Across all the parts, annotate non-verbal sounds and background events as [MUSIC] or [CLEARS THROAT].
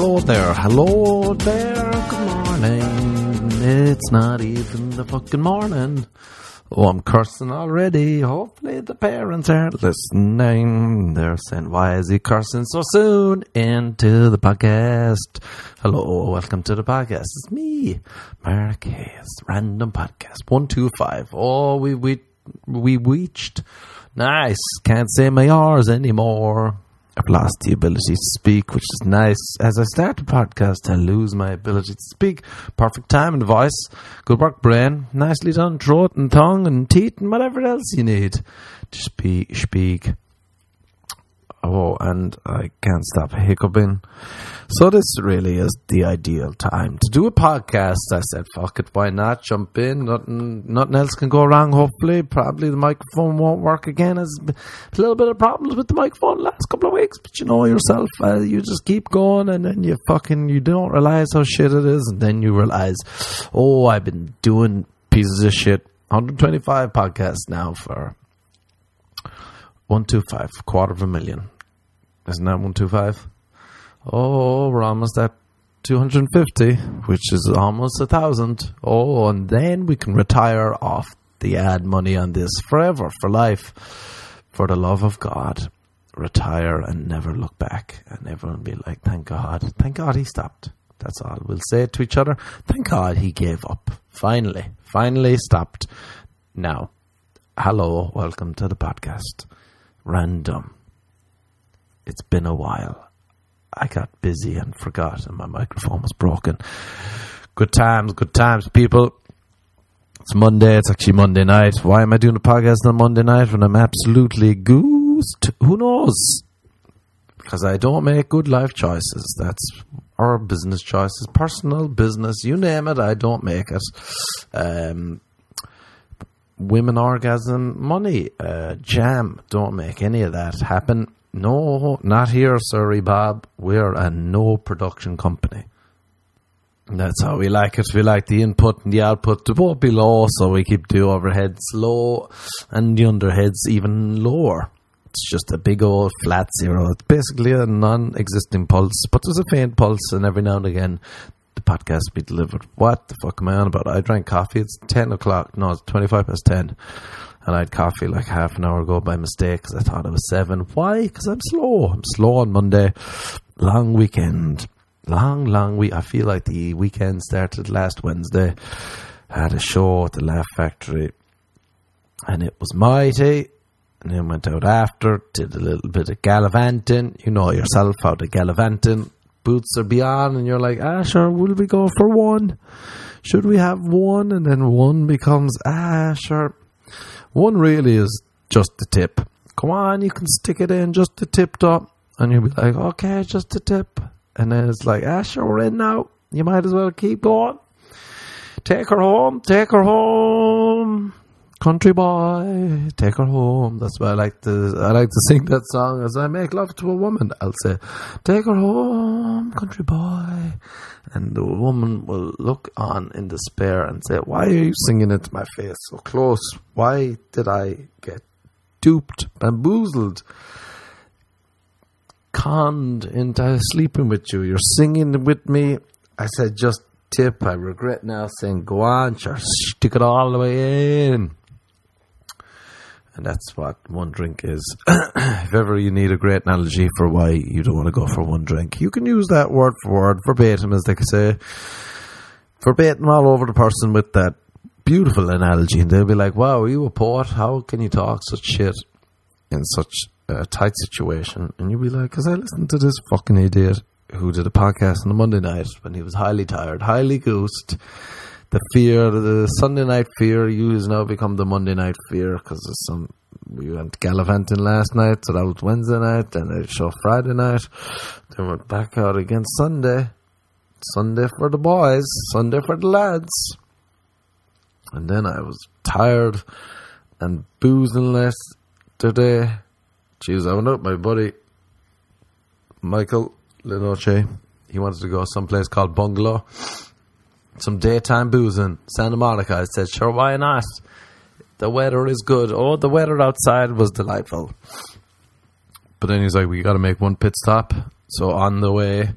hello there, hello there, good morning. It's not even the fucking morning. Oh, I'm cursing already. Hopefully the parents aren't listening. They're saying, why is he cursing so soon into the podcast? Hello, welcome to the podcast. It's me, Hayes, Random Podcast 125. Oh, we, we, we reached. Nice. Can't say my R's anymore. Lost the ability to speak, which is nice. As I start the podcast, I lose my ability to speak. Perfect time and voice. Good work, brain. Nicely done. Throat and tongue and teeth and whatever else you need to speak. speak. Oh, and I can't stop hiccuping. So this really is the ideal time to do a podcast. I said, fuck it, why not? Jump in. Nothing, nothing else can go wrong, hopefully. Probably the microphone won't work again. There's a little bit of problems with the microphone last couple of weeks, but you know yourself. Uh, you just keep going and then you fucking, you don't realize how shit it is. And then you realize, oh, I've been doing pieces of shit. 125 podcasts now for 125, quarter of a million. Isn't that 125? Oh, we're almost at 250, which is almost a thousand. Oh, and then we can retire off the ad money on this forever, for life, for the love of God. Retire and never look back, and everyone be like, "Thank God, thank God he stopped." That's all we'll say to each other. Thank God he gave up. Finally, finally stopped. Now, hello, welcome to the podcast. Random. It's been a while. I got busy and forgot, and my microphone was broken. Good times, good times, people. It's Monday. It's actually Monday night. Why am I doing a podcast on Monday night when I'm absolutely goosed? Who knows? Because I don't make good life choices. That's our business choices, personal business, you name it. I don't make it. Um, women orgasm, money, uh, jam. Don't make any of that happen. No, not here, sorry, Bob. We're a no production company. That's how we like it. We like the input and the output to both be low, so we keep the overheads low and the underheads even lower. It's just a big old flat zero. It's basically a non existing pulse, but there's a faint pulse, and every now and again the podcast be delivered. What the fuck am I on about? I drank coffee. It's 10 o'clock. No, it's 25 past 10 and I had coffee like half an hour ago by mistake because I thought it was seven. Why? Because I'm slow. I'm slow on Monday. Long weekend. Long, long week. I feel like the weekend started last Wednesday. I had a show at the Laugh Factory and it was mighty. And then went out after, did a little bit of gallivanting. You know yourself how the gallivanting boots are beyond, and you're like, ah, sure, will we go for one? Should we have one? And then one becomes, ah, sure, one really is just the tip. Come on, you can stick it in just the tip top. And you'll be like, okay, just the tip. And then it's like, ah, sure, we're in now. You might as well keep going. Take her home, take her home. Country boy, take her home. That's why I like to I like to sing that song as I make love to a woman. I'll say, Take her home, country boy. And the woman will look on in despair and say, Why are you singing it to my face so close? Why did I get duped, bamboozled, conned into sleeping with you? You're singing with me. I said, Just tip. I regret now saying, Go on, sure, stick it all the way in. And that's what one drink is. [CLEARS THROAT] if ever you need a great analogy for why you don't want to go for one drink, you can use that word for word, verbatim, as they say. Verbatim all over the person with that beautiful analogy. And they'll be like, wow, are you a poet? How can you talk such shit in such a tight situation? And you'll be like, because I listened to this fucking idiot who did a podcast on a Monday night when he was highly tired, highly goosed the fear, the Sunday night fear, you has now become the Monday night fear because some. We went gallivanting last night, so that was Wednesday night, and a show Friday night. Then we're back out again Sunday. Sunday for the boys, Sunday for the lads. And then I was tired and boozing less today. Jeez, I went out my buddy Michael Lenoche. He wanted to go someplace called Bungalow some daytime boozing. Santa Monica. I said, sure, why not? The weather is good. Oh, the weather outside was delightful. But then he's like, we got to make one pit stop. So on the way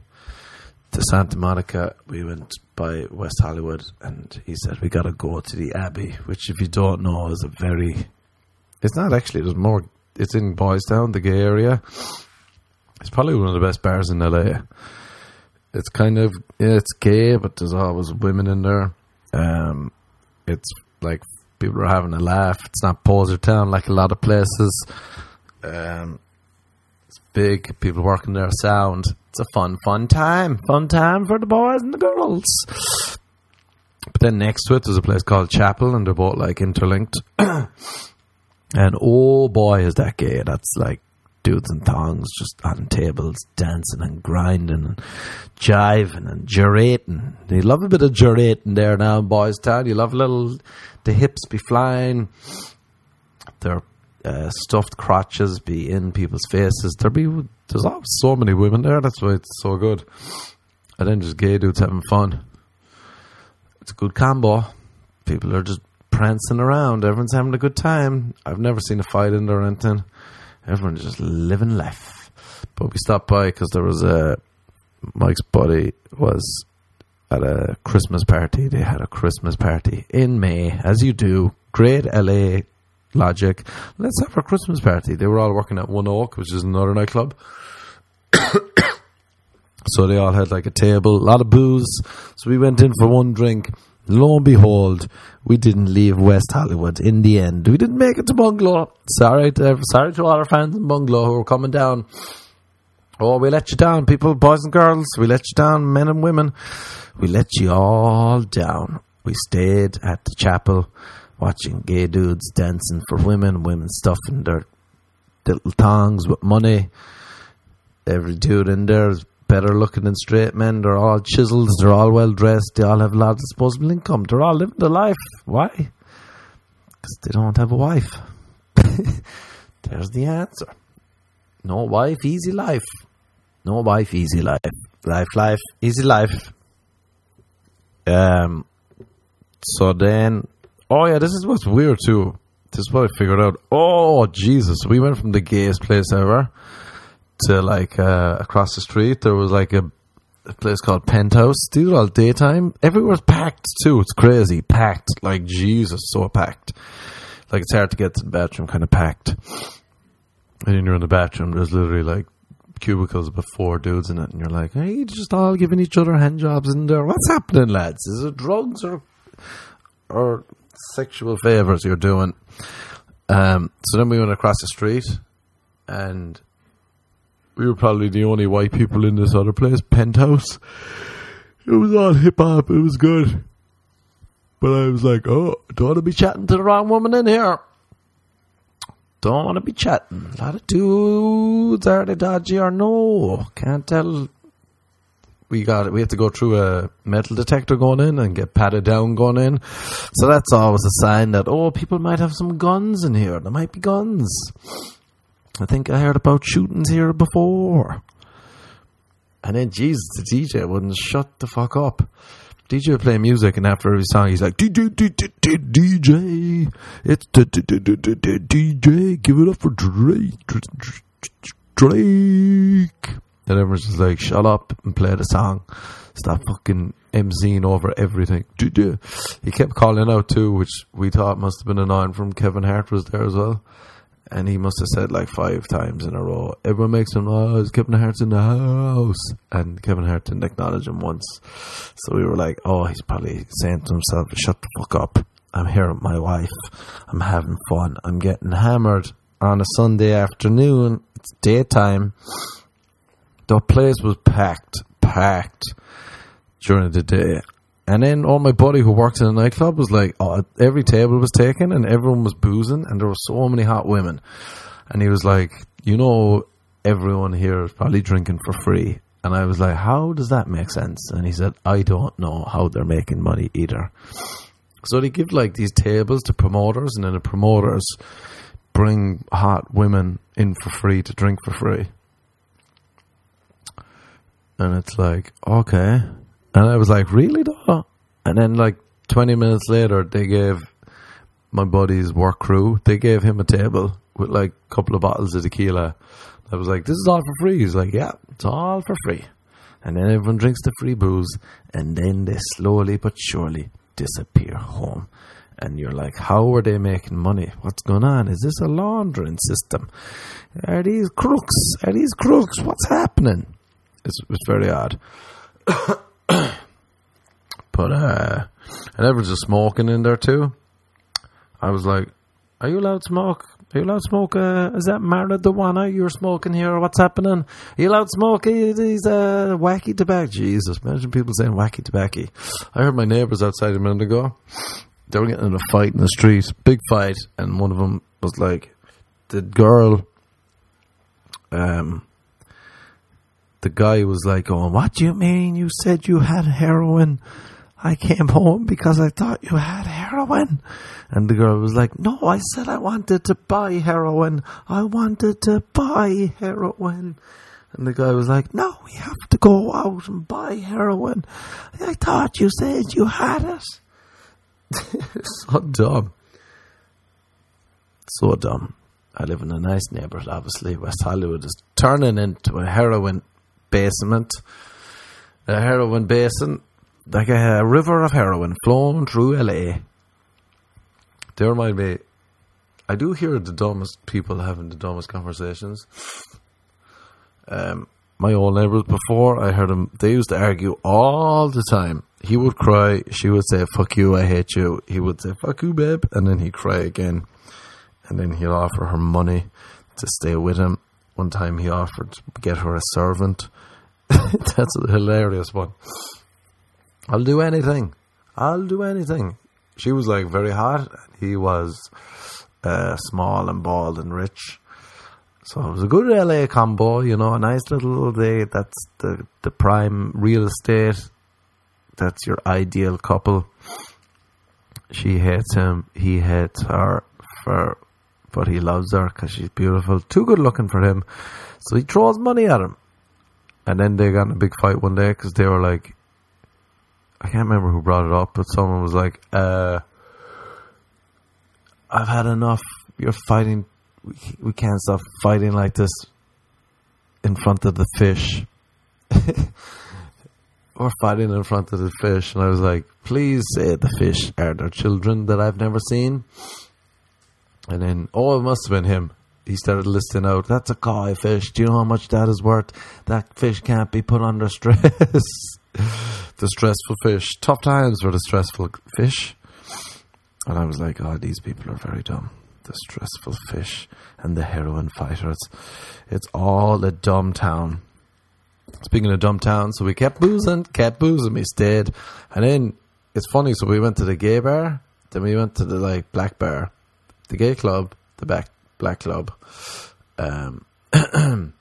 to Santa Monica. We went by West Hollywood, and he said we got to go to the Abbey, which, if you don't know, is a very. It's not actually. There's more. It's in Boys Town, the gay area. It's probably one of the best bars in LA. It's kind of it's gay, but there's always women in there. Um, it's like people are having a laugh. It's not poser town like a lot of places. Um, it's big. People working their sound. It's a fun, fun time. Fun time for the boys and the girls. But then next to it, there's a place called Chapel, and they're both like interlinked. [CLEARS THROAT] and oh boy, is that gay! That's like dudes and thongs just on tables dancing and grinding and jiving and gyrating. They love a bit of gyrating there now in Boys Town. You love little, the hips be flying, their uh, stuffed crotches be in people's faces. There be there's so many women there. That's why it's so good. And then just gay dudes having fun. It's a good combo. People are just prancing around. Everyone's having a good time. I've never seen a fight in there or anything. Everyone's just living life. But we stopped by because there was a Mike's buddy was at a Christmas party. They had a Christmas party in May, as you do. Great LA logic. Let's have a Christmas party. They were all working at One Oak, which is another nightclub. [COUGHS] so they all had like a table, a lot of booze. So we went in for one drink. Lo and behold, we didn't leave West Hollywood in the end. We didn't make it to Bungalow. Sorry to, sorry to all our fans in Bungalow who were coming down. Oh, we let you down, people, boys and girls. We let you down, men and women. We let you all down. We stayed at the chapel watching gay dudes dancing for women, women stuffing their little tongs with money. Every dude in there better looking than straight men. They're all chiseled. They're all well dressed. They all have a lot of disposable income. They're all living their life. Why? Because they don't have a wife. [LAUGHS] There's the answer. No wife, easy life. No wife, easy life. Life, life, easy life. Um. So then, oh yeah, this is what's weird too. This is what I figured out. Oh Jesus, we went from the gayest place ever to like uh, across the street. There was like a, a place called Penthouse. These are all daytime. Everywhere's packed too. It's crazy, packed. Like Jesus, so packed. Like it's hard to get to the bathroom, kind of packed. And then you're in the bathroom. There's literally like cubicles with four dudes in it, and you're like, "Hey, just all giving each other hand jobs in there. What's happening, lads? Is it drugs or or sexual favors you're doing?" Um, so then we went across the street, and we were probably the only white people in this other place, Penthouse. It was all hip hop. It was good. But I was like, oh, don't want to be chatting to the wrong woman in here. Don't want to be chatting. A lot of dudes, are they dodgy or no? Can't tell. We got we had to go through a metal detector going in and get patted down going in. So that's always a sign that, oh, people might have some guns in here. There might be guns. I think I heard about shootings here before. And then, Jesus, the DJ wouldn't shut the fuck up. DJ would play music, and after every song, he's like, DJ, it's DJ, give it up for Drake, Drake. And everyone's just like, shut up and play the song. Stop fucking MCing over everything. He kept calling out too, which we thought must have been annoying from Kevin Hart was there as well and he must have said like five times in a row, everyone makes some noise, Kevin Hart's in the house. And Kevin Hart didn't acknowledge him once. So we were like, oh, he's probably saying to himself, shut the fuck up. I'm here with my wife. I'm having fun. I'm getting hammered on a Sunday afternoon. It's daytime. The place was packed, packed during the day. And then all my buddy who works in a nightclub was like, oh, every table was taken and everyone was boozing and there were so many hot women. And he was like, you know, everyone here is probably drinking for free. And I was like, how does that make sense? And he said, I don't know how they're making money either. So they give like these tables to promoters and then the promoters bring hot women in for free to drink for free. And it's like, okay. And I was like, really though? And then like 20 minutes later, they gave my buddy's work crew, they gave him a table with like a couple of bottles of tequila. I was like, this is all for free. He's like, yeah, it's all for free. and then everyone drinks the free booze, and then they slowly but surely disappear home. And you're like, how are they making money? What's going on? Is this a laundering system? Are these crooks? Are these crooks? What's happening? It's, it's very odd. [COUGHS] [CLEARS THROAT] but, uh, and everyone's just smoking in there too. I was like, are you allowed to smoke? Are you allowed to smoke? Uh, is that marijuana you're smoking here? What's happening? Are you allowed to smoke these uh, wacky tobacco? Jesus, imagine people saying wacky tobacco. I heard my neighbours outside a minute ago. They were getting in a fight in the street, big fight, and one of them was like, the girl, um, the guy was like, "Oh, what do you mean? You said you had heroin." I came home because I thought you had heroin. And the girl was like, No, I said I wanted to buy heroin. I wanted to buy heroin. And the guy was like, No, we have to go out and buy heroin. I thought you said you had it. [LAUGHS] so dumb. So dumb. I live in a nice neighborhood, obviously. West Hollywood is turning into a heroin basement. A heroin basin like a river of heroin flowing through LA. They remind me, I do hear the dumbest people having the dumbest conversations. Um, my old neighbours before, I heard them, they used to argue all the time. He would cry, she would say, fuck you, I hate you. He would say, fuck you, babe, and then he'd cry again. And then he'd offer her money to stay with him. One time he offered to get her a servant. [LAUGHS] That's a hilarious one. I'll do anything. I'll do anything. She was like very hot. He was uh, small and bald and rich. So it was a good LA combo, you know, a nice little day. That's the, the prime real estate. That's your ideal couple. She hates him. He hates her for, but he loves her because she's beautiful. Too good looking for him. So he throws money at him. And then they got in a big fight one day because they were like, I can't remember who brought it up, but someone was like, uh, I've had enough. You're fighting. We, can't stop fighting like this in front of the fish. [LAUGHS] We're fighting in front of the fish. And I was like, please say the fish are there children that I've never seen. And then, oh, it must have been him. He started listing out, that's a koi fish. Do you know how much that is worth? That fish can't be put under stress. [LAUGHS] the stressful fish. Tough times for the stressful fish. And I was like, oh, these people are very dumb. The stressful fish and the heroin fighter. It's, it's all a dumb town. Speaking of dumb town, so we kept boozing, kept boozing, we stayed. And then, it's funny, so we went to the gay bar, then we went to the, like, black bar, the gay club, the back, black club. Um, [CLEARS THROAT]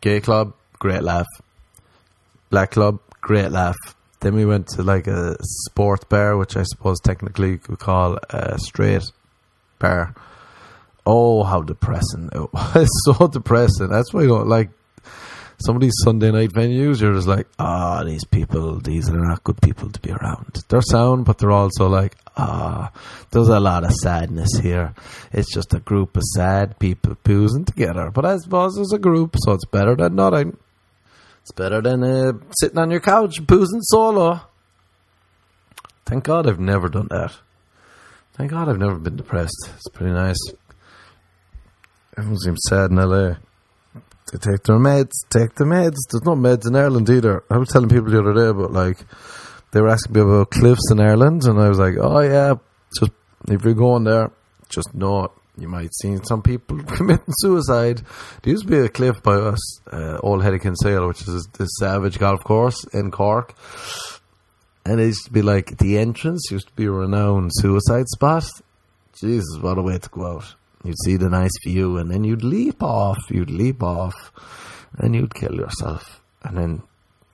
gay club, great laugh Black Club, great laugh. Then we went to like a sport bar, which I suppose technically you could call a straight bar. Oh, how depressing! It [LAUGHS] was so depressing. That's why you don't like some of these Sunday night venues. You're just like, ah, oh, these people, these are not good people to be around. They're sound, but they're also like, ah, there's a lot of sadness here. It's just a group of sad people boozing together. But I suppose there's a group, so it's better than nothing. It's better than uh, sitting on your couch boozing solo. Thank God I've never done that. Thank God I've never been depressed. It's pretty nice. Everyone seems sad in LA. Take their meds. Take the meds. There's no meds in Ireland either. I was telling people the other day, but like they were asking me about cliffs in Ireland, and I was like, "Oh yeah, just if you're going there, just know it you might see some people [LAUGHS] committing suicide. There used to be a cliff by us, uh, Old Head of Kinsale, which is this Savage Golf Course in Cork. And it used to be like the entrance used to be a renowned suicide spot. Jesus, what a way to go out. You'd see the nice view and then you'd leap off, you'd leap off, and you'd kill yourself. And then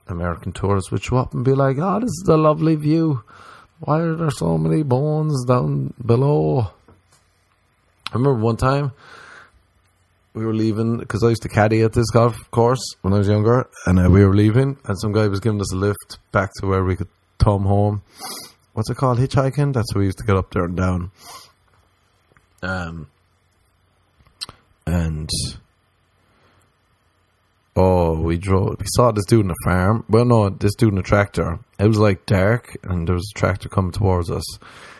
American tourists would show up and be like, oh, this is a lovely view. Why are there so many bones down below? I remember one time we were leaving because I used to caddy at this golf course when I was younger, and uh, we were leaving, and some guy was giving us a lift back to where we could come home. What's it called? Hitchhiking. That's where we used to get up there and down. Um, and Oh, we drove. We saw this dude in a farm. Well, no, this dude in a tractor. It was like dark, and there was a tractor coming towards us.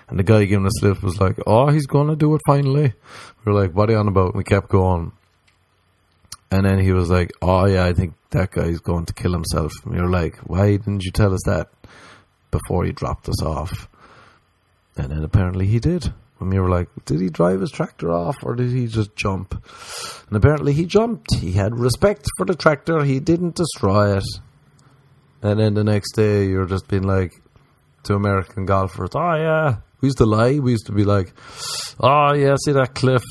And the guy giving us lift was like, "Oh, he's gonna do it finally." We were like, "What are you on about?" we kept going. And then he was like, "Oh yeah, I think that guy's going to kill himself." And we were like, "Why didn't you tell us that before he dropped us off?" And then apparently he did. And we were like, "Did he drive his tractor off, or did he just jump?" And apparently he jumped. He had respect for the tractor. He didn't destroy it. And then the next day, you're just being like to American golfers, "Oh yeah." We used to lie. We used to be like, "Oh yeah, see that cliff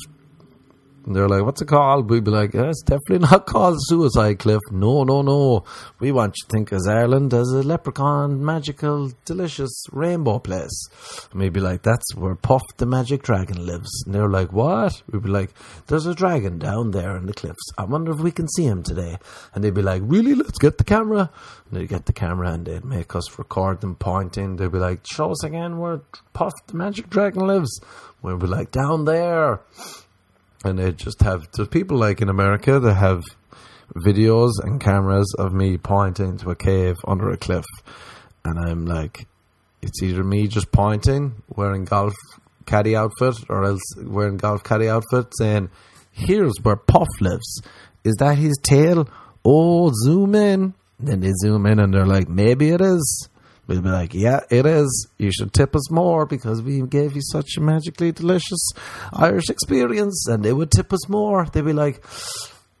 and they're like, what's it called? We'd be like, yeah, it's definitely not [LAUGHS] called Suicide Cliff. No, no, no. We want you to think as Ireland as a leprechaun, magical, delicious rainbow place. And we'd be like, that's where Puff the Magic Dragon lives. And they're like, what? We'd be like, there's a dragon down there in the cliffs. I wonder if we can see him today. And they'd be like, really? Let's get the camera. And they'd get the camera and they'd make us record them pointing. They'd be like, show us again where Puff the Magic Dragon lives. We'd be like, down there and they just have there's people like in America that have videos and cameras of me pointing to a cave under a cliff, and I'm like, it's either me just pointing, wearing golf caddy outfit, or else wearing golf caddy outfit, saying, "Here's where Puff lives. Is that his tail? Oh, zoom in." Then they zoom in, and they're like, "Maybe it is." We'll be like, yeah, it is. You should tip us more because we gave you such a magically delicious Irish experience. And they would tip us more. They'd be like,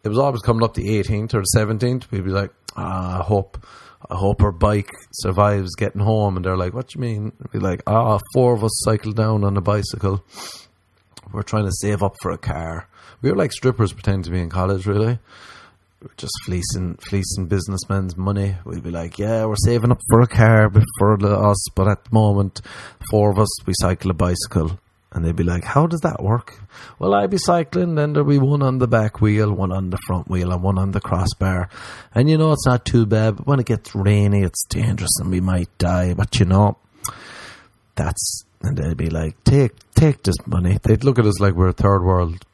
it was always coming up the 18th or the 17th. We'd be like, ah, I hope, I hope our bike survives getting home. And they're like, what do you mean? We'd be like, ah, four of us cycled down on a bicycle. We're trying to save up for a car. We were like strippers pretending to be in college, really just fleecing fleecing businessmen's money. We'd be like, yeah, we're saving up for a car for us, but at the moment, four of us we cycle a bicycle. And they'd be like, how does that work? Well, I'd be cycling, then there'd be one on the back wheel, one on the front wheel, and one on the crossbar. And you know, it's not too bad, but when it gets rainy, it's dangerous and we might die. But you know, that's, and they'd be like, take, take this money. They'd look at us like we're third world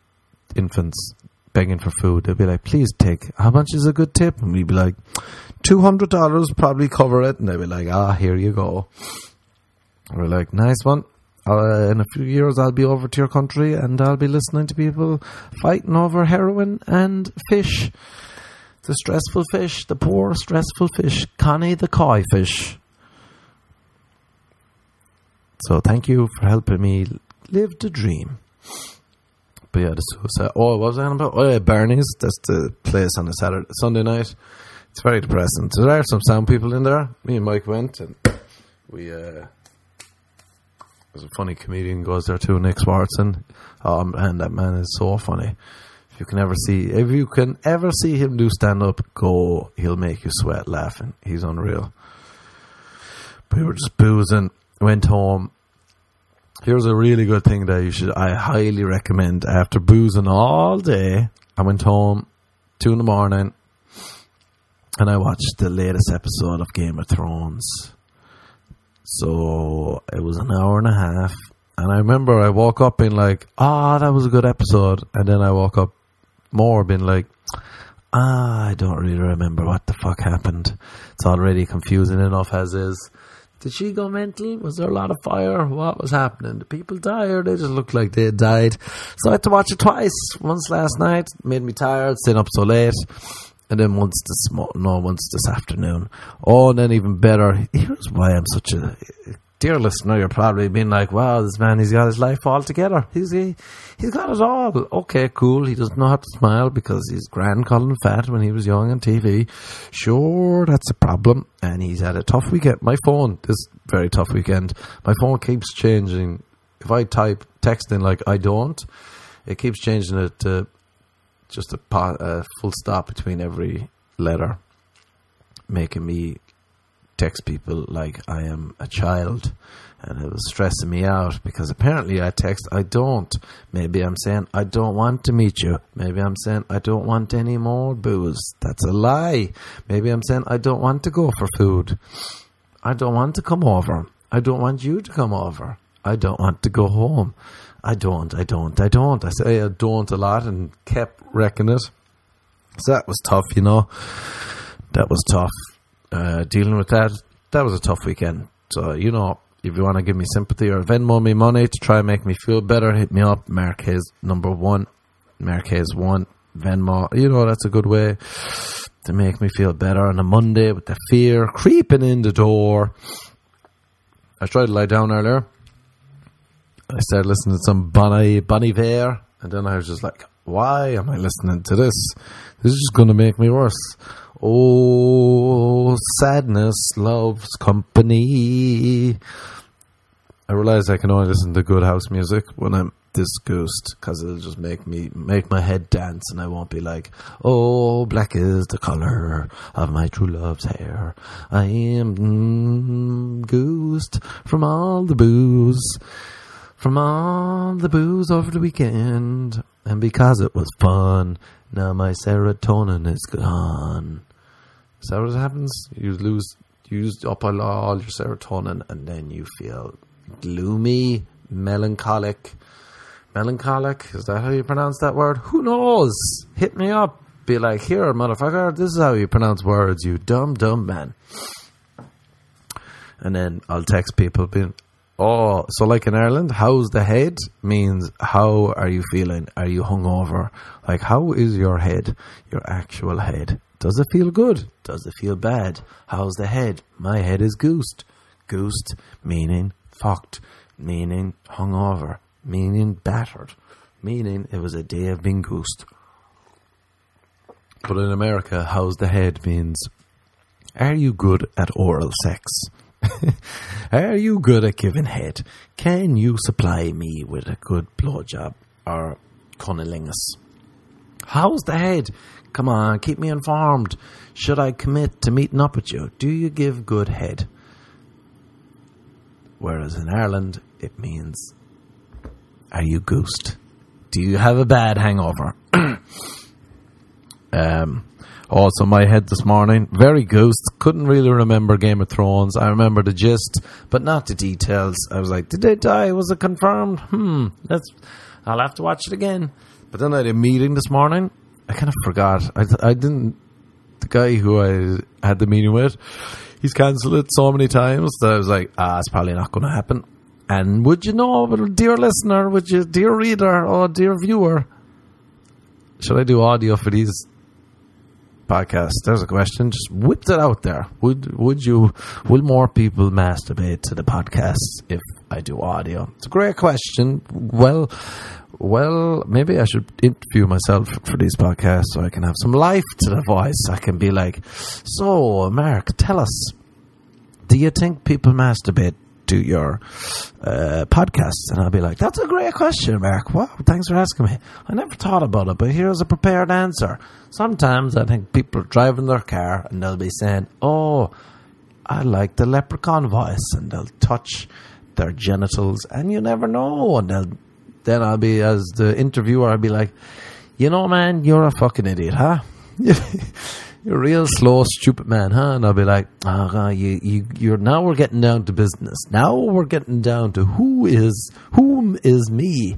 infants begging for food. They'd be like, please take, how much is a good tip? And we'd be like, $200 probably cover it. And they'd be like, ah, here you go. We're like, nice one. Uh, in a few years, I'll be over to your country and I'll be listening to people fighting over heroin and fish. The stressful fish, the poor stressful fish, Connie the koi fish. So thank you for helping me live the dream. But yeah, the suicide. Oh, what was I? Oh yeah, Barney's. That's the place on a Saturday, Sunday night. It's very depressing. So there are some sound people in there. Me and Mike went, and we. uh There's a funny comedian goes there too, Nick Swardson. Oh man, that man is so funny. If you can ever see, if you can ever see him do stand up, go. He'll make you sweat laughing. He's unreal. we were just boozing. Went home Here's a really good thing that you should, I highly recommend. After boozing all day, I went home two in the morning and I watched the latest episode of Game of Thrones. So it was an hour and a half. And I remember I woke up being like, ah, oh, that was a good episode. And then I woke up more being like, ah, I don't really remember what the fuck happened. It's already confusing enough as is. Did she go mental? Was there a lot of fire? What was happening? Did people die or they just looked like they died? So I had to watch it twice. Once last night, made me tired, staying up so late. And then once this no, once this afternoon. Oh, and then even better, [LAUGHS] here's why I'm such a dear listener, you're probably being like, wow, this man, he's got his life all together. He's, he, he's got it all. Okay, cool. He doesn't know how to smile because he's grand calling fat when he was young on TV. Sure, that's a problem. And he's had a tough weekend. My phone, this very tough weekend, my phone keeps changing. If I type text in like I don't, it keeps changing it to just a, a full stop between every letter, making me text people like I am a child. And it was stressing me out because apparently I text, I don't. Maybe I'm saying, I don't want to meet you. Maybe I'm saying, I don't want any more booze. That's a lie. Maybe I'm saying, I don't want to go for food. I don't want to come over. I don't want you to come over. I don't want to go home. I don't, I don't, I don't. I say I don't a lot and kept wrecking it. So that was tough, you know. That was tough. Uh, dealing with that, that was a tough weekend. So, you know, if you want to give me sympathy or Venmo me money to try and make me feel better, hit me up. Marquez number one. Marquez one. Venmo. You know, that's a good way to make me feel better on a Monday with the fear creeping in the door. I tried to lie down earlier. I started listening to some Bonnie Bon Iver, and then I was just like, "Why am I listening to this? This is just going to make me worse." Oh, sadness loves company. I realize I can only listen to good house music when I'm this ghost because it'll just make me make my head dance and I won't be like, oh, black is the color of my true love's hair. I am mm, ghost from all the booze, from all the booze over the weekend, and because it was fun, now my serotonin is gone. Is that what happens? You lose, use up all your serotonin, and then you feel gloomy, melancholic melancholic. Is that how you pronounce that word? Who knows? Hit me up. Be like, here, motherfucker, this is how you pronounce words, you dumb, dumb man. And then I'll text people being, oh, so like in Ireland, how's the head means how are you feeling? Are you hungover? Like, how is your head? Your actual head. Does it feel good? Does it feel bad? How's the head? My head is goosed. Goosed meaning fucked, meaning hungover meaning battered, meaning it was a day of being goosed. But in America, how's the head means, are you good at oral sex? [LAUGHS] are you good at giving head? Can you supply me with a good blowjob or cunnilingus? How's the head? Come on, keep me informed. Should I commit to meeting up with you? Do you give good head? Whereas in Ireland, it means are you goosed? Do you have a bad hangover? [CLEARS THROAT] um, also, my head this morning, very goosed. Couldn't really remember Game of Thrones. I remember the gist, but not the details. I was like, did they die? Was it confirmed? Hmm, that's. I'll have to watch it again. But then I had a meeting this morning. I kind of forgot. I, I didn't. The guy who I had the meeting with, he's cancelled it so many times that I was like, ah, it's probably not going to happen. And would you know, dear listener, would you, dear reader, or dear viewer, should I do audio for these podcasts? There's a question. Just whipped it out there. Would would you? Will more people masturbate to the podcasts if I do audio? It's a great question. Well, well, maybe I should interview myself for these podcasts so I can have some life to the voice. I can be like, so Mark, tell us. Do you think people masturbate to your uh, podcasts? And I'll be like, that's a great question, Mark. Wow, thanks for asking me. I never thought about it, but here's a prepared answer. Sometimes I think people are driving their car and they'll be saying, oh, I like the leprechaun voice, and they'll touch their genitals, and you never know. And then I'll be, as the interviewer, I'll be like, you know, man, you're a fucking idiot, huh? [LAUGHS] You're a real slow, stupid man, huh? And I'll be like, oh, you, you, you're now we're getting down to business. Now we're getting down to who is, whom is me.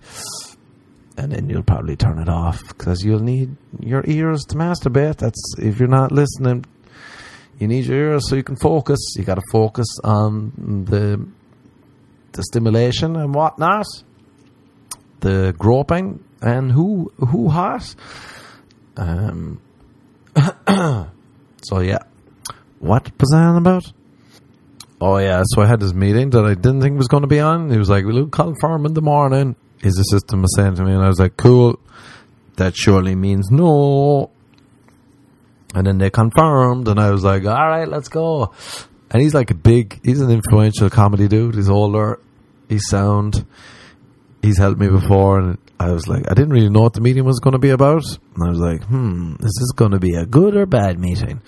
And then you'll probably turn it off because you'll need your ears to masturbate. That's if you're not listening, you need your ears so you can focus. You got to focus on the the stimulation and whatnot, the groping and who who has. Um, [COUGHS] so yeah, what was I on about? Oh yeah, so I had this meeting that I didn't think was going to be on. He was like, "We'll confirm in the morning." His assistant was saying to me, and I was like, "Cool." That surely means no. And then they confirmed, and I was like, "All right, let's go." And he's like a big, he's an influential comedy dude. He's older, he's sound. He's helped me before, and I was like, I didn't really know what the meeting was going to be about. And I was like, hmm, is this going to be a good or bad meeting?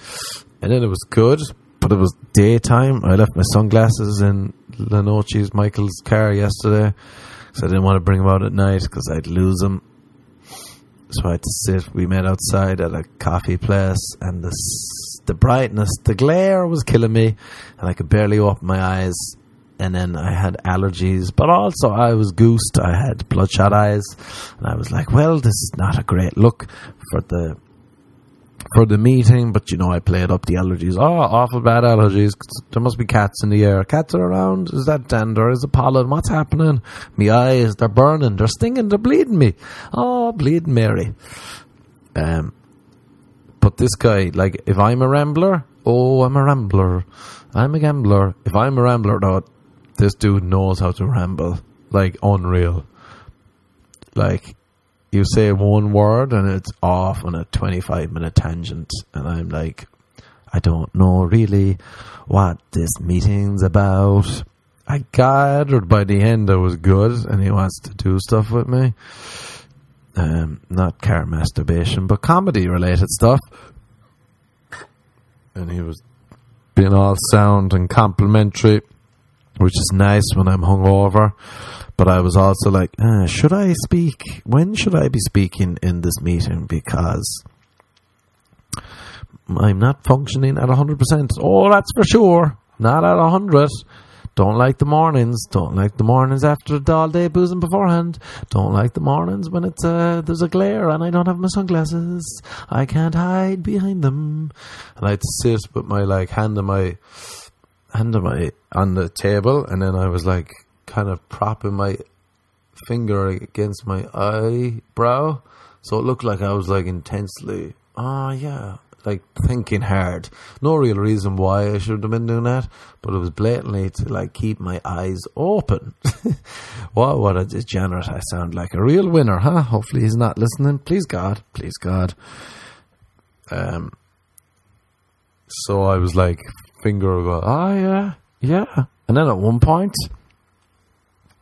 And then it was good, but it was daytime. I left my sunglasses in Lenochi's Michael's car yesterday because I didn't want to bring them out at night because I'd lose them. So I had to sit. We met outside at a coffee place, and the the brightness, the glare was killing me, and I could barely open my eyes and then I had allergies, but also I was goosed. I had bloodshot eyes, and I was like, "Well, this is not a great look for the for the meeting, but you know, I played up the allergies. Oh, awful bad allergies. There must be cats in the air. Cats are around. Is that dander? Is it pollen? What's happening? Me eyes, they're burning. They're stinging. They're bleeding me. Oh, bleeding Mary. Um, but this guy, like, if I'm a rambler, oh, I'm a rambler. I'm a gambler. If I'm a rambler, though, this dude knows how to ramble. Like, unreal. Like, you say one word and it's off on a 25 minute tangent. And I'm like, I don't know really what this meeting's about. I gathered by the end I was good and he wants to do stuff with me. Um, not car masturbation, but comedy related stuff. And he was being all sound and complimentary, which is nice when I'm hungover. But I was also like, uh, should I speak? When should I be speaking in this meeting? Because I'm not functioning at 100%. Oh, that's for sure. Not at 100. Don't like the mornings. Don't like the mornings after the all day boozing beforehand. Don't like the mornings when it's uh, there's a glare and I don't have my sunglasses. I can't hide behind them. And I'd sit with my like hand on my on my on the table, and then I was like kind of propping my finger against my eyebrow, so it looked like I was like intensely. Oh yeah, like thinking hard. No real reason why I should have been doing that, but it was blatantly to like keep my eyes open. [LAUGHS] what what a degenerate I sound like. A real winner, huh? Hopefully he's not listening. Please God, please God. Um. So I was like, finger go, oh ah, yeah, yeah. And then at one point,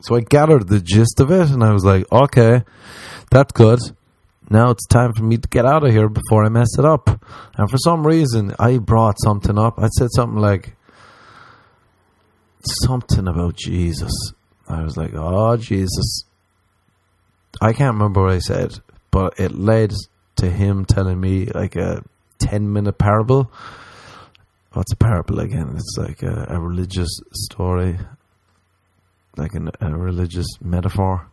so I gathered the gist of it, and I was like, okay, that's good. Now it's time for me to get out of here before I mess it up. And for some reason, I brought something up. I said something like, something about Jesus. I was like, oh, Jesus. I can't remember what I said, but it led to him telling me like a 10 minute parable. Oh, What's a parable again? It's like a, a religious story like an, a religious metaphor.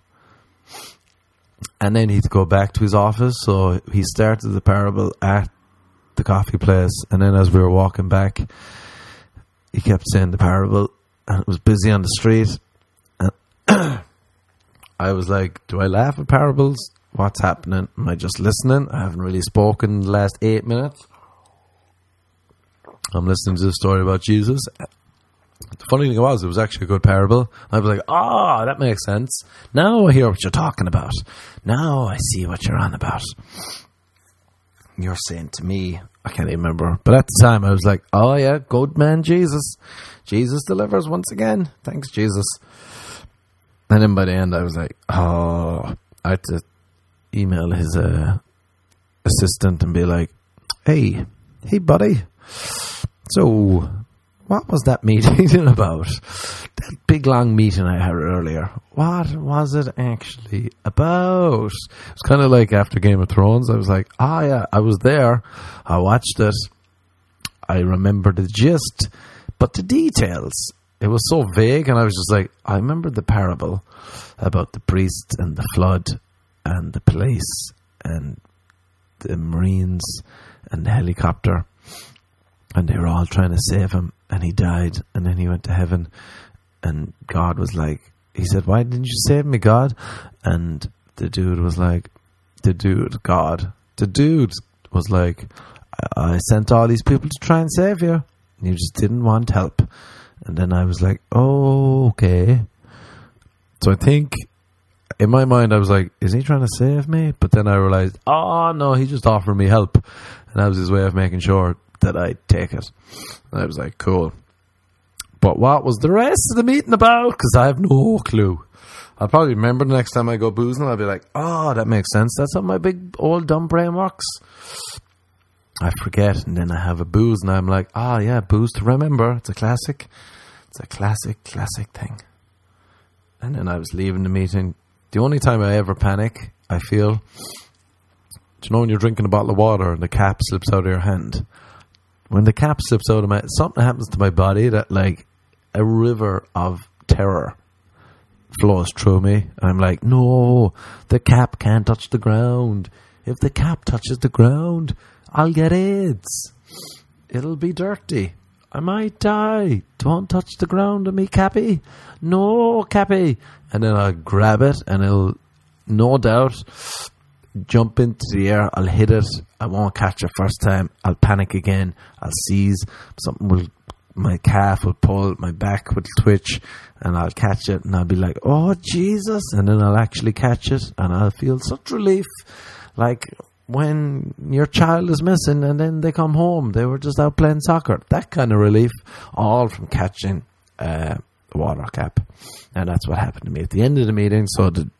And then he'd go back to his office. So he started the parable at the coffee place. And then as we were walking back, he kept saying the parable. And it was busy on the street. And [CLEARS THROAT] I was like, do I laugh at parables? What's happening? Am I just listening? I haven't really spoken in the last eight minutes. I'm listening to the story about Jesus. The funny thing was, it was actually a good parable. I was like, ah, oh, that makes sense. Now I hear what you're talking about. Now I see what you're on about. You're saying to me, I can't even remember, but at the time I was like, oh yeah, good man Jesus. Jesus delivers once again. Thanks, Jesus. And then by the end, I was like, oh, I had to email his uh, assistant and be like, hey, hey, buddy. So, what was that [LAUGHS] meeting about? That big long meeting I had earlier. What was it actually about? It's kind of like after Game of Thrones. I was like, ah, yeah, I was there. I watched it. I remember the gist, but the details. It was so vague, and I was just like, I remember the parable about the priest and the flood and the place and the Marines and the helicopter and they were all trying to save him and he died and then he went to heaven and God was like he said why didn't you save me God? And the dude was like the dude God the dude was like I, I sent all these people to try and save you. And you just didn't want help. And then I was like oh okay. So I think in my mind I was like is he trying to save me? But then I realized oh no he just offered me help. And that was his way of making sure that I'd take it. And I was like, cool. But what was the rest of the meeting about? Because I have no clue. I'll probably remember the next time I go boozing. I'll be like, oh, that makes sense. That's how my big old dumb brain works. I forget, and then I have a booze, and I'm like, ah, oh, yeah, booze to remember. It's a classic. It's a classic, classic thing. And then I was leaving the meeting. The only time I ever panic, I feel, do you know when you're drinking a bottle of water and the cap slips out of your hand? When the cap slips out of my something happens to my body that like a river of terror flows through me. I'm like, no, the cap can't touch the ground. If the cap touches the ground, I'll get AIDS. It'll be dirty. I might die. Don't touch the ground on me, Cappy. No, Cappy. And then I'll grab it and it'll, no doubt, jump into the air. I'll hit it. I won't catch it first time. I'll panic again. I'll seize. Something will, my calf will pull, my back will twitch, and I'll catch it. And I'll be like, oh, Jesus. And then I'll actually catch it and I'll feel such relief. Like, when your child is missing and then they come home, they were just out playing soccer. That kind of relief, all from catching uh, water cap. And that's what happened to me at the end of the meeting. So the,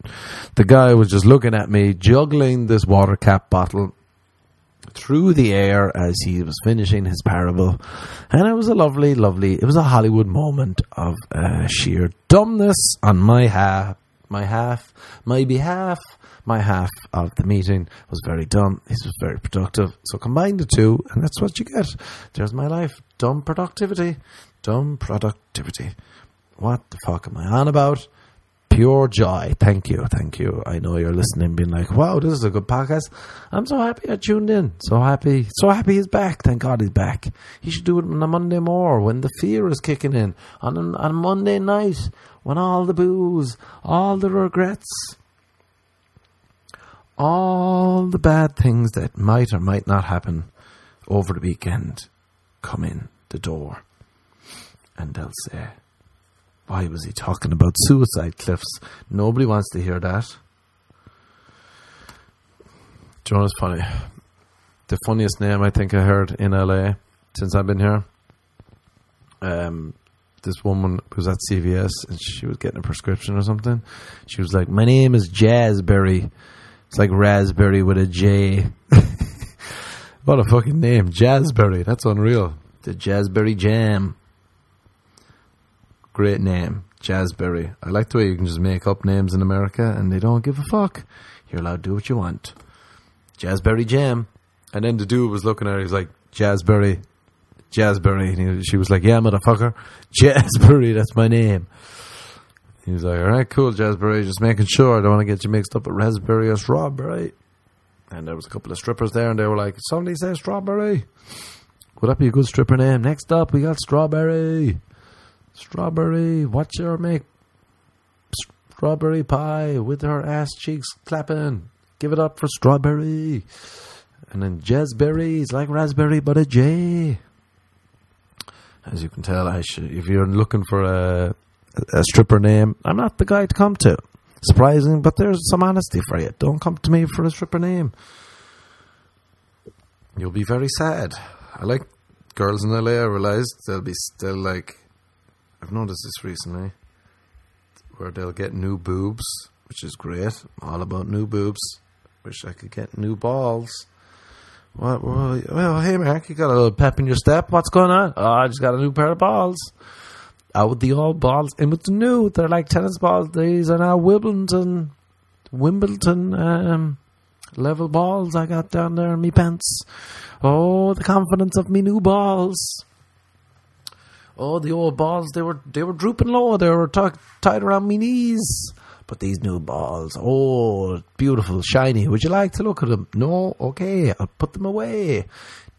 the guy was just looking at me, juggling this water cap bottle through the air as he was finishing his parable. And it was a lovely, lovely, it was a Hollywood moment of uh, sheer dumbness on my half, my half, my behalf my half of the meeting was very dumb. This was very productive. So combine the two, and that's what you get. There's my life. Dumb productivity. Dumb productivity. What the fuck am I on about? Pure joy. Thank you. Thank you. I know you're listening, being like, wow, this is a good podcast. I'm so happy I tuned in. So happy. So happy he's back. Thank God he's back. He should do it on a Monday more when the fear is kicking in. On a, on a Monday night when all the booze, all the regrets, all the bad things that might or might not happen over the weekend come in the door. And they'll say, Why was he talking about suicide cliffs? Nobody wants to hear that. Do you know what's funny? The funniest name I think I heard in LA since I've been here. Um, this woman was at CVS and she was getting a prescription or something. She was like, My name is Jazzberry. It's like raspberry with a J. [LAUGHS] what a fucking name. Jazzberry. That's unreal. The Jazzberry Jam. Great name. Jazzberry. I like the way you can just make up names in America and they don't give a fuck. You're allowed to do what you want. Jazzberry Jam. And then the dude was looking at her, he's like, Jazzberry. Jazzberry. And he, she was like, yeah, motherfucker. Jazzberry, that's my name. He was like, all right, cool, Jazzberry, just making sure. I don't want to get you mixed up with raspberry or strawberry. And there was a couple of strippers there, and they were like, somebody say strawberry. Would that be a good stripper name? Next up, we got strawberry. Strawberry, what's your make? Strawberry pie with her ass cheeks clapping. Give it up for strawberry. And then Jazzberry is like raspberry, but a J. As you can tell, I should, if you're looking for a a stripper name, I'm not the guy to come to. Surprising, but there's some honesty for you. Don't come to me for a stripper name. You'll be very sad. I like girls in LA. I realized they'll be still like. I've noticed this recently, where they'll get new boobs, which is great. All about new boobs. Wish I could get new balls. What? Well, well, hey, Mark, you got a little pep in your step. What's going on? Oh, I just got a new pair of balls out with the old balls in with the new. They're like tennis balls. These are now Wimbledon, Wimbledon um, level balls I got down there in me pants. Oh, the confidence of me new balls. Oh, the old balls they were they were drooping low. They were t- tied around me knees. But these new balls, oh, beautiful, shiny. Would you like to look at them? No, okay, I'll put them away.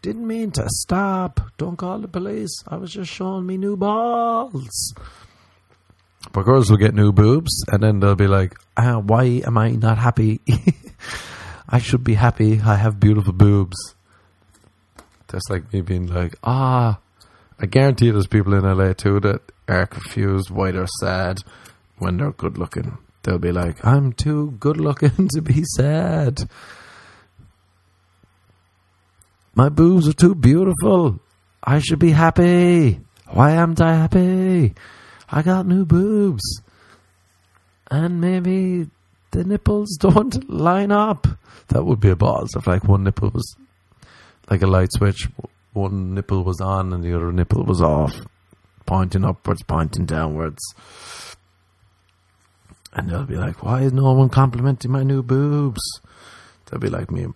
Didn't mean to stop. Don't call the police. I was just showing me new balls. But girls will get new boobs, and then they'll be like, ah, "Why am I not happy? [LAUGHS] I should be happy. I have beautiful boobs." That's like me being like, "Ah." I guarantee there's people in LA too that are confused why they're sad when they're good looking. They'll be like, "I'm too good looking [LAUGHS] to be sad." My boobs are too beautiful. I should be happy. Why am I happy? I got new boobs. And maybe the nipples [LAUGHS] don't line up. That would be a balls if like one nipple was like a light switch. One nipple was on and the other nipple was off. Pointing upwards, pointing downwards. And they'll be like, why is no one complimenting my new boobs? They'll be like me,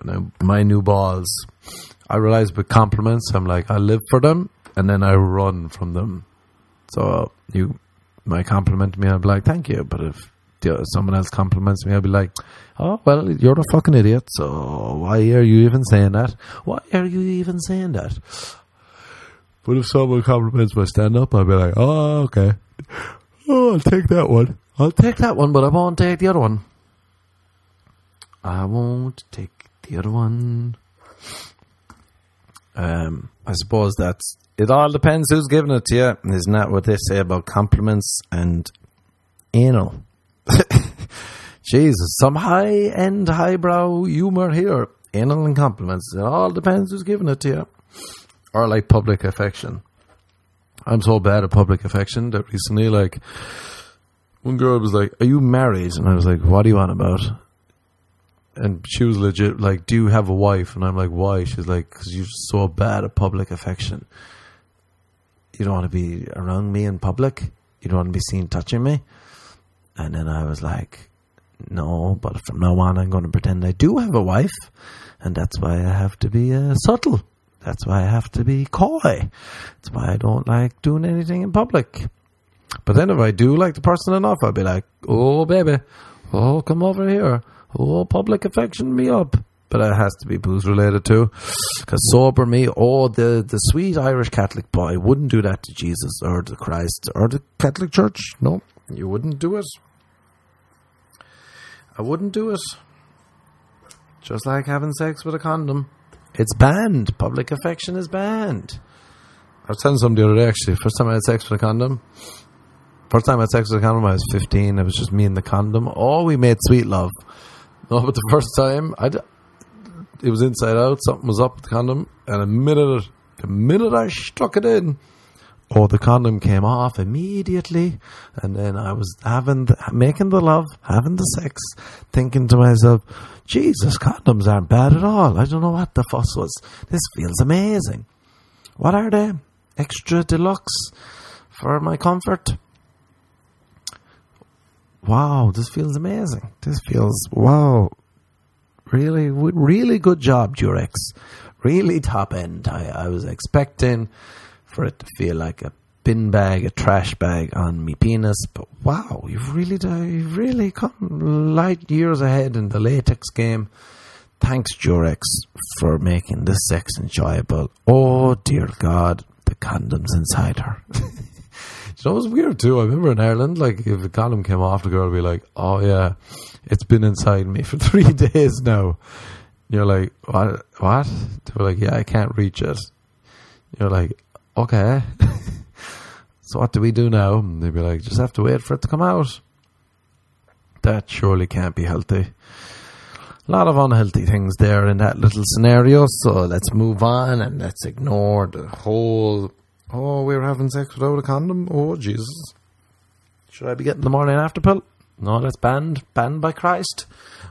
my new balls. I realize with compliments, I'm like, I live for them and then I run from them. So you might compliment me, I'll be like, thank you. But if someone else compliments me, I'll be like, "Oh well, you're a fucking idiot. So why are you even saying that? Why are you even saying that?" But if someone compliments my stand up, I'll be like, "Oh, okay. Oh, I'll take that one. I'll take that one, but I won't take the other one. I won't take the other one." Um, I suppose that's it. All depends who's giving it to you. Isn't that what they say about compliments and anal? [LAUGHS] Jesus, some high end, highbrow humor here. Anal and compliments. It all depends who's giving it to you. Or like public affection. I'm so bad at public affection that recently, like, one girl was like, Are you married? And I was like, What do you on about? And she was legit like, Do you have a wife? And I'm like, Why? She's like, Because you're so bad at public affection. You don't want to be around me in public. You don't want to be seen touching me. And then I was like, No, but from now on, I'm going to pretend I do have a wife. And that's why I have to be uh, subtle. That's why I have to be coy. That's why I don't like doing anything in public. But then if I do like the person enough, I'll be like, oh, baby, oh, come over here. Oh, public affection me up. But it has to be booze related too. Because sober me, oh, the, the sweet Irish Catholic boy wouldn't do that to Jesus or to Christ or the Catholic Church. No, you wouldn't do it. I wouldn't do it. Just like having sex with a condom. It's banned. Public affection is banned. I was telling somebody the other day actually, first time I had sex with a condom. First time I had sex with a condom, I was 15. It was just me and the condom. Oh, we made sweet love. No, but the first time, I d- it was inside out. Something was up with the condom. And a minute, the minute I stuck it in, oh, the condom came off immediately. And then I was having, the, making the love, having the sex, thinking to myself, Jesus, condoms aren't bad at all. I don't know what the fuss was. This feels amazing. What are they? Extra deluxe for my comfort. Wow, this feels amazing. This feels wow. Really, really good job, Durex. Really top end. I, I was expecting for it to feel like a bin bag, a trash bag on me penis, but wow, you've really, you've really come light years ahead in the latex game. Thanks, Durex, for making this sex enjoyable. Oh dear God, the condoms inside her. [LAUGHS] You know, it was weird too. I remember in Ireland, like if a condom came off, the girl would be like, "Oh yeah, it's been inside me for [LAUGHS] three days now." You're like, "What? What?" They were like, "Yeah, I can't reach it." You're like, "Okay." [LAUGHS] so what do we do now? And they'd be like, "Just have to wait for it to come out." That surely can't be healthy. A lot of unhealthy things there in that little scenario. So let's move on and let's ignore the whole Oh, we were having sex without a condom? Oh, Jesus. Should I be getting the morning after pill? No, that's banned. Banned by Christ.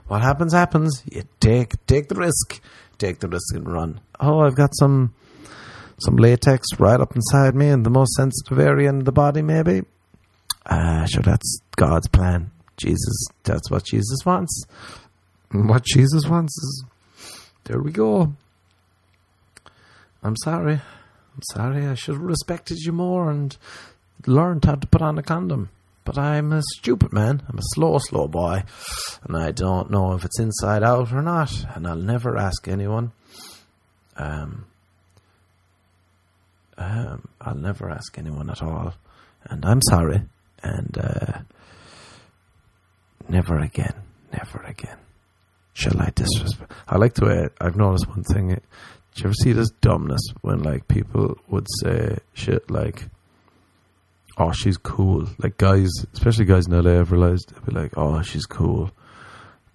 What happens, happens. You take take the risk. Take the risk and run. Oh, I've got some some latex right up inside me in the most sensitive area in the body, maybe. Ah, sure, that's God's plan. Jesus, that's what Jesus wants. What Jesus wants is, there we go. I'm sorry. I'm sorry, I should have respected you more and learned how to put on a condom. But I'm a stupid man. I'm a slow, slow boy. And I don't know if it's inside out or not. And I'll never ask anyone. Um, um, I'll never ask anyone at all. And I'm sorry. And uh, never again. Never again. Shall I disrespect? I like the way I've noticed one thing. Do you ever see this dumbness when like people would say shit like, "Oh, she's cool." Like guys, especially guys in LA, I've realized they'd be like, "Oh, she's cool."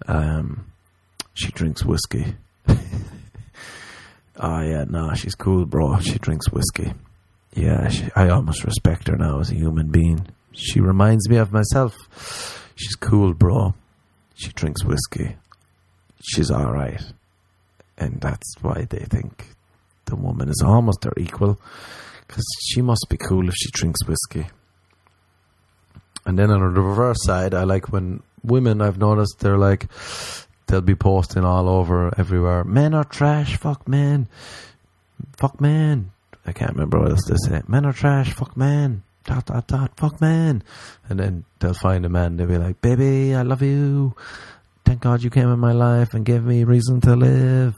Um, she drinks whiskey. [LAUGHS] oh yeah, no, she's cool, bro. She drinks whiskey. Yeah, she, I almost respect her now as a human being. She reminds me of myself. She's cool, bro. She drinks whiskey. She's all right and that's why they think the woman is almost their equal because she must be cool if she drinks whiskey. And then on the reverse side, I like when women I've noticed they're like they'll be posting all over everywhere. Men are trash, fuck men, fuck men. I can't remember what else they say. Men are trash, fuck men. dot dot dot fuck man, and then they'll find a man. They'll be like, baby, I love you. Thank God you came in my life and gave me reason to live.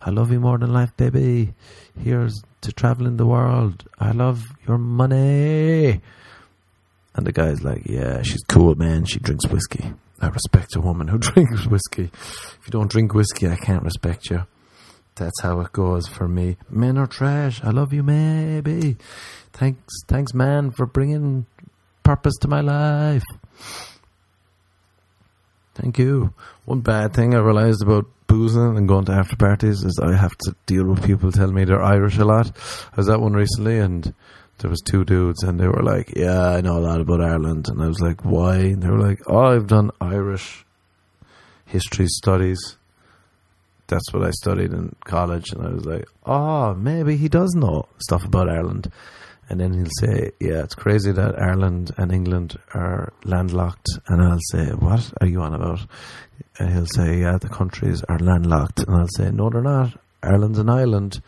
I love you more than life, baby. Here's to traveling the world. I love your money. And the guy's like, yeah, she's cool, man. She drinks whiskey. I respect a woman who [LAUGHS] drinks whiskey. If you don't drink whiskey, I can't respect you. That's how it goes for me. Men are trash. I love you, maybe. Thanks, thanks, man, for bringing purpose to my life. Thank you. One bad thing I realized about boozing and going to after parties is I have to deal with people telling me they're Irish a lot. I was at one recently and there was two dudes and they were like, "Yeah, I know a lot about Ireland," and I was like, "Why?" And they were like, "Oh, I've done Irish history studies." That's what I studied in college, and I was like, "Oh, maybe he does know stuff about Ireland." And then he'll say, "Yeah, it's crazy that Ireland and England are landlocked," and I'll say, "What are you on about?" And he'll say, "Yeah, the countries are landlocked," and I'll say, "No, they're not. Ireland's an island."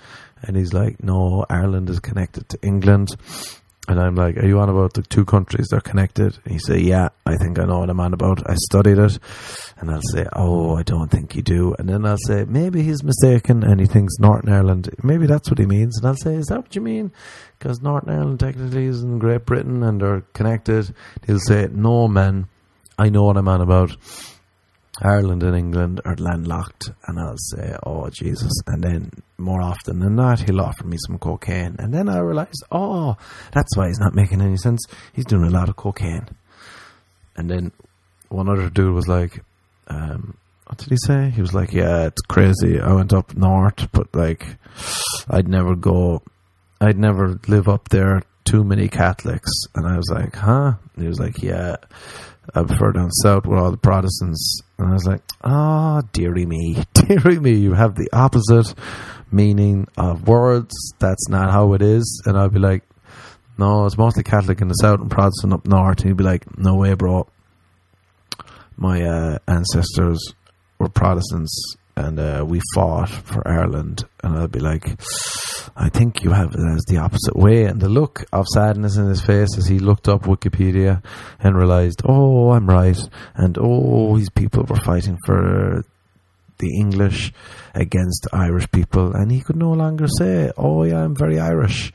And he's like, no, Ireland is connected to England. And I'm like, are you on about the two countries? They're connected. And he say, yeah, I think I know what I'm on about. I studied it. And I'll say, oh, I don't think you do. And then I'll say, maybe he's mistaken and he thinks Northern Ireland. Maybe that's what he means. And I'll say, is that what you mean? Because Northern Ireland technically is in Great Britain and they're connected. He'll say, no, man, I know what I'm on about. Ireland and England are landlocked, and I'll say, "Oh Jesus!" And then more often than not, he'll offer me some cocaine, and then I realize, "Oh, that's why he's not making any sense. He's doing a lot of cocaine." And then one other dude was like, um, "What did he say?" He was like, "Yeah, it's crazy. I went up north, but like, I'd never go. I'd never live up there. Too many Catholics." And I was like, "Huh?" And he was like, "Yeah." I prefer down south where all the Protestants. And I was like, oh, dearie me, [LAUGHS] dearie me, you have the opposite meaning of words. That's not how it is. And I'd be like, no, it's mostly Catholic in the south and Protestant up north. And he'd be like, no way, bro. My uh, ancestors were Protestants and uh, we fought for Ireland. And I'd be like, I think you have it as the opposite way. And the look of sadness in his face as he looked up Wikipedia and realized, oh, I'm right. And oh, these people were fighting for the English against Irish people. And he could no longer say, oh, yeah, I'm very Irish.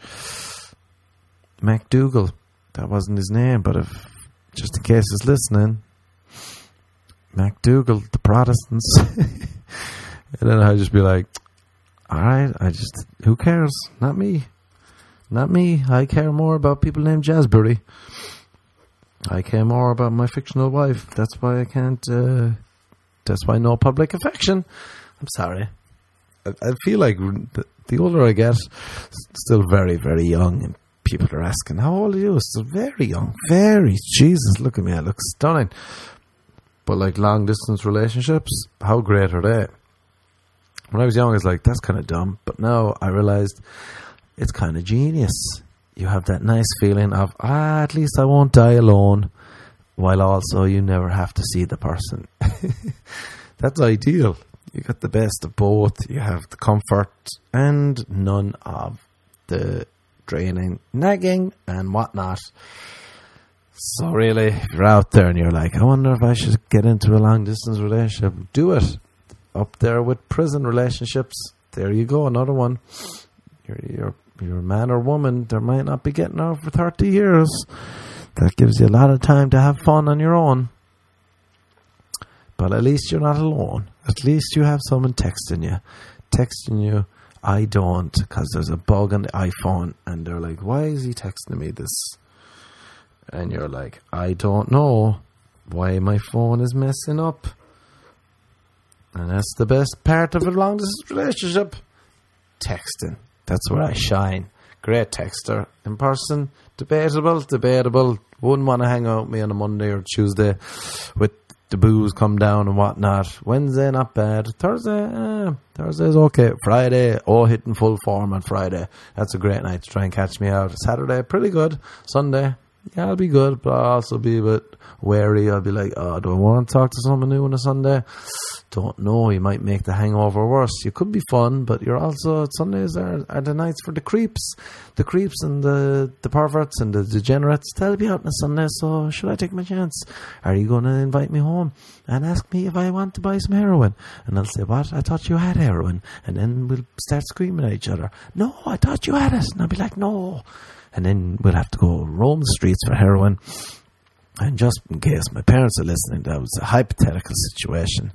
MacDougall, that wasn't his name, but if, just in case he's listening, MacDougall, the Protestants. [LAUGHS] and then I'd just be like, all right, I just, who cares? Not me. Not me. I care more about people named Jazzberry. I care more about my fictional wife. That's why I can't, uh, that's why no public affection. I'm sorry. I, I feel like the, the older I get, still very, very young. And people are asking, how old are you? Still very young. Very. Jesus, look at me. I look stunning. But like long distance relationships, how great are they? When I was young, I was like, that's kind of dumb. But now I realized it's kind of genius. You have that nice feeling of, ah, at least I won't die alone, while also you never have to see the person. [LAUGHS] that's ideal. You got the best of both. You have the comfort and none of the draining, nagging, and whatnot. So really, if you're out there and you're like, I wonder if I should get into a long distance relationship, do it. Up there with prison relationships, there you go, another one. You're you're you're a man or woman, there might not be getting out for thirty years. That gives you a lot of time to have fun on your own. But at least you're not alone. At least you have someone texting you. Texting you, I don't, because there's a bug on the iPhone, and they're like, why is he texting me this? And you're like, I don't know why my phone is messing up. And that's the best part of a long distance relationship. Texting. That's where I shine. Great texter. In person, debatable, debatable. Wouldn't want to hang out with me on a Monday or Tuesday with the booze come down and whatnot. Wednesday, not bad. Thursday, eh, Thursday's okay. Friday, oh, hitting full form on Friday. That's a great night to try and catch me out. Saturday, pretty good. Sunday, yeah, I'll be good, but I'll also be a bit wary. I'll be like, oh, do I want to talk to someone new on a Sunday? Don't know. You might make the hangover worse. You could be fun, but you're also Sundays are, are the nights for the creeps, the creeps and the the perverts and the degenerates. They'll be out on a Sunday. So should I take my chance? Are you going to invite me home and ask me if I want to buy some heroin? And I'll say, what? I thought you had heroin. And then we'll start screaming at each other. No, I thought you had it. And I'll be like, no. And then we'll have to go roam the streets for heroin. And just in case my parents are listening, that was a hypothetical situation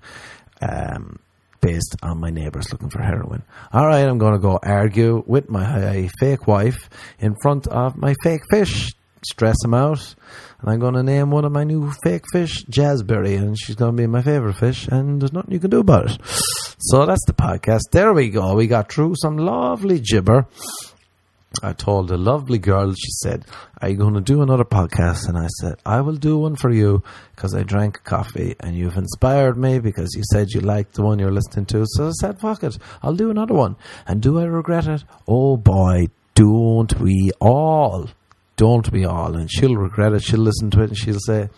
um, based on my neighbours looking for heroin. All right, I'm going to go argue with my fake wife in front of my fake fish, stress him out. And I'm going to name one of my new fake fish Jazzberry, and she's going to be my favourite fish, and there's nothing you can do about it. So that's the podcast. There we go. We got through some lovely gibber. I told a lovely girl, she said, Are you going to do another podcast? And I said, I will do one for you because I drank coffee and you've inspired me because you said you liked the one you're listening to. So I said, Fuck it, I'll do another one. And do I regret it? Oh boy, don't we all? Don't we all? And she'll regret it. She'll listen to it and she'll say,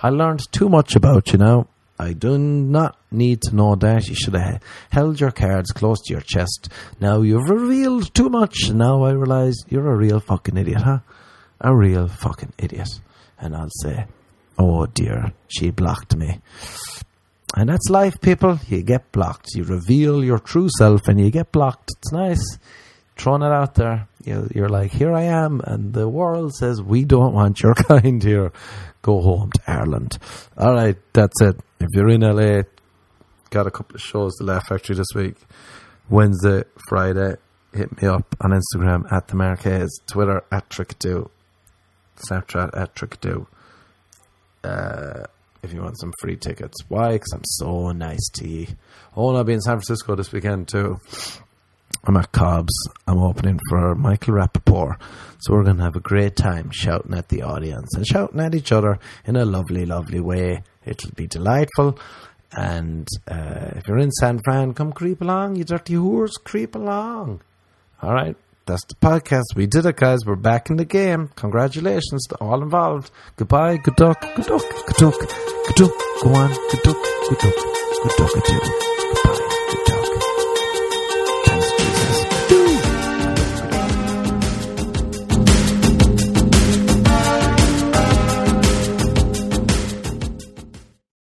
I learned too much about you now. I do not need to know that. You should have held your cards close to your chest. Now you've revealed too much. Now I realize you're a real fucking idiot, huh? A real fucking idiot. And I'll say, oh dear, she blocked me. And that's life, people. You get blocked. You reveal your true self and you get blocked. It's nice. Throwing it out there. You're like, here I am. And the world says, we don't want your [LAUGHS] kind here. Go home to Ireland. All right, that's it if you're in LA, got a couple of shows, the Laugh Factory this week, Wednesday, Friday. Hit me up on Instagram at the Marquez, Twitter at Trickadoo, Snapchat at Trickadoo. Uh, if you want some free tickets. Why? Because I'm so nice to you. Oh, and I'll be in San Francisco this weekend too. I'm at Cobb's. I'm opening for Michael Rapaport. So we're going to have a great time shouting at the audience and shouting at each other in a lovely, lovely way. It'll be delightful. And uh, if you're in San Fran, come creep along, you dirty whores, creep along. All right, that's the podcast. We did it, guys. We're back in the game. Congratulations to all involved. Goodbye, good duck, good duck, good duck, good duck. Go on, good duck, good duck, good duck, good duck.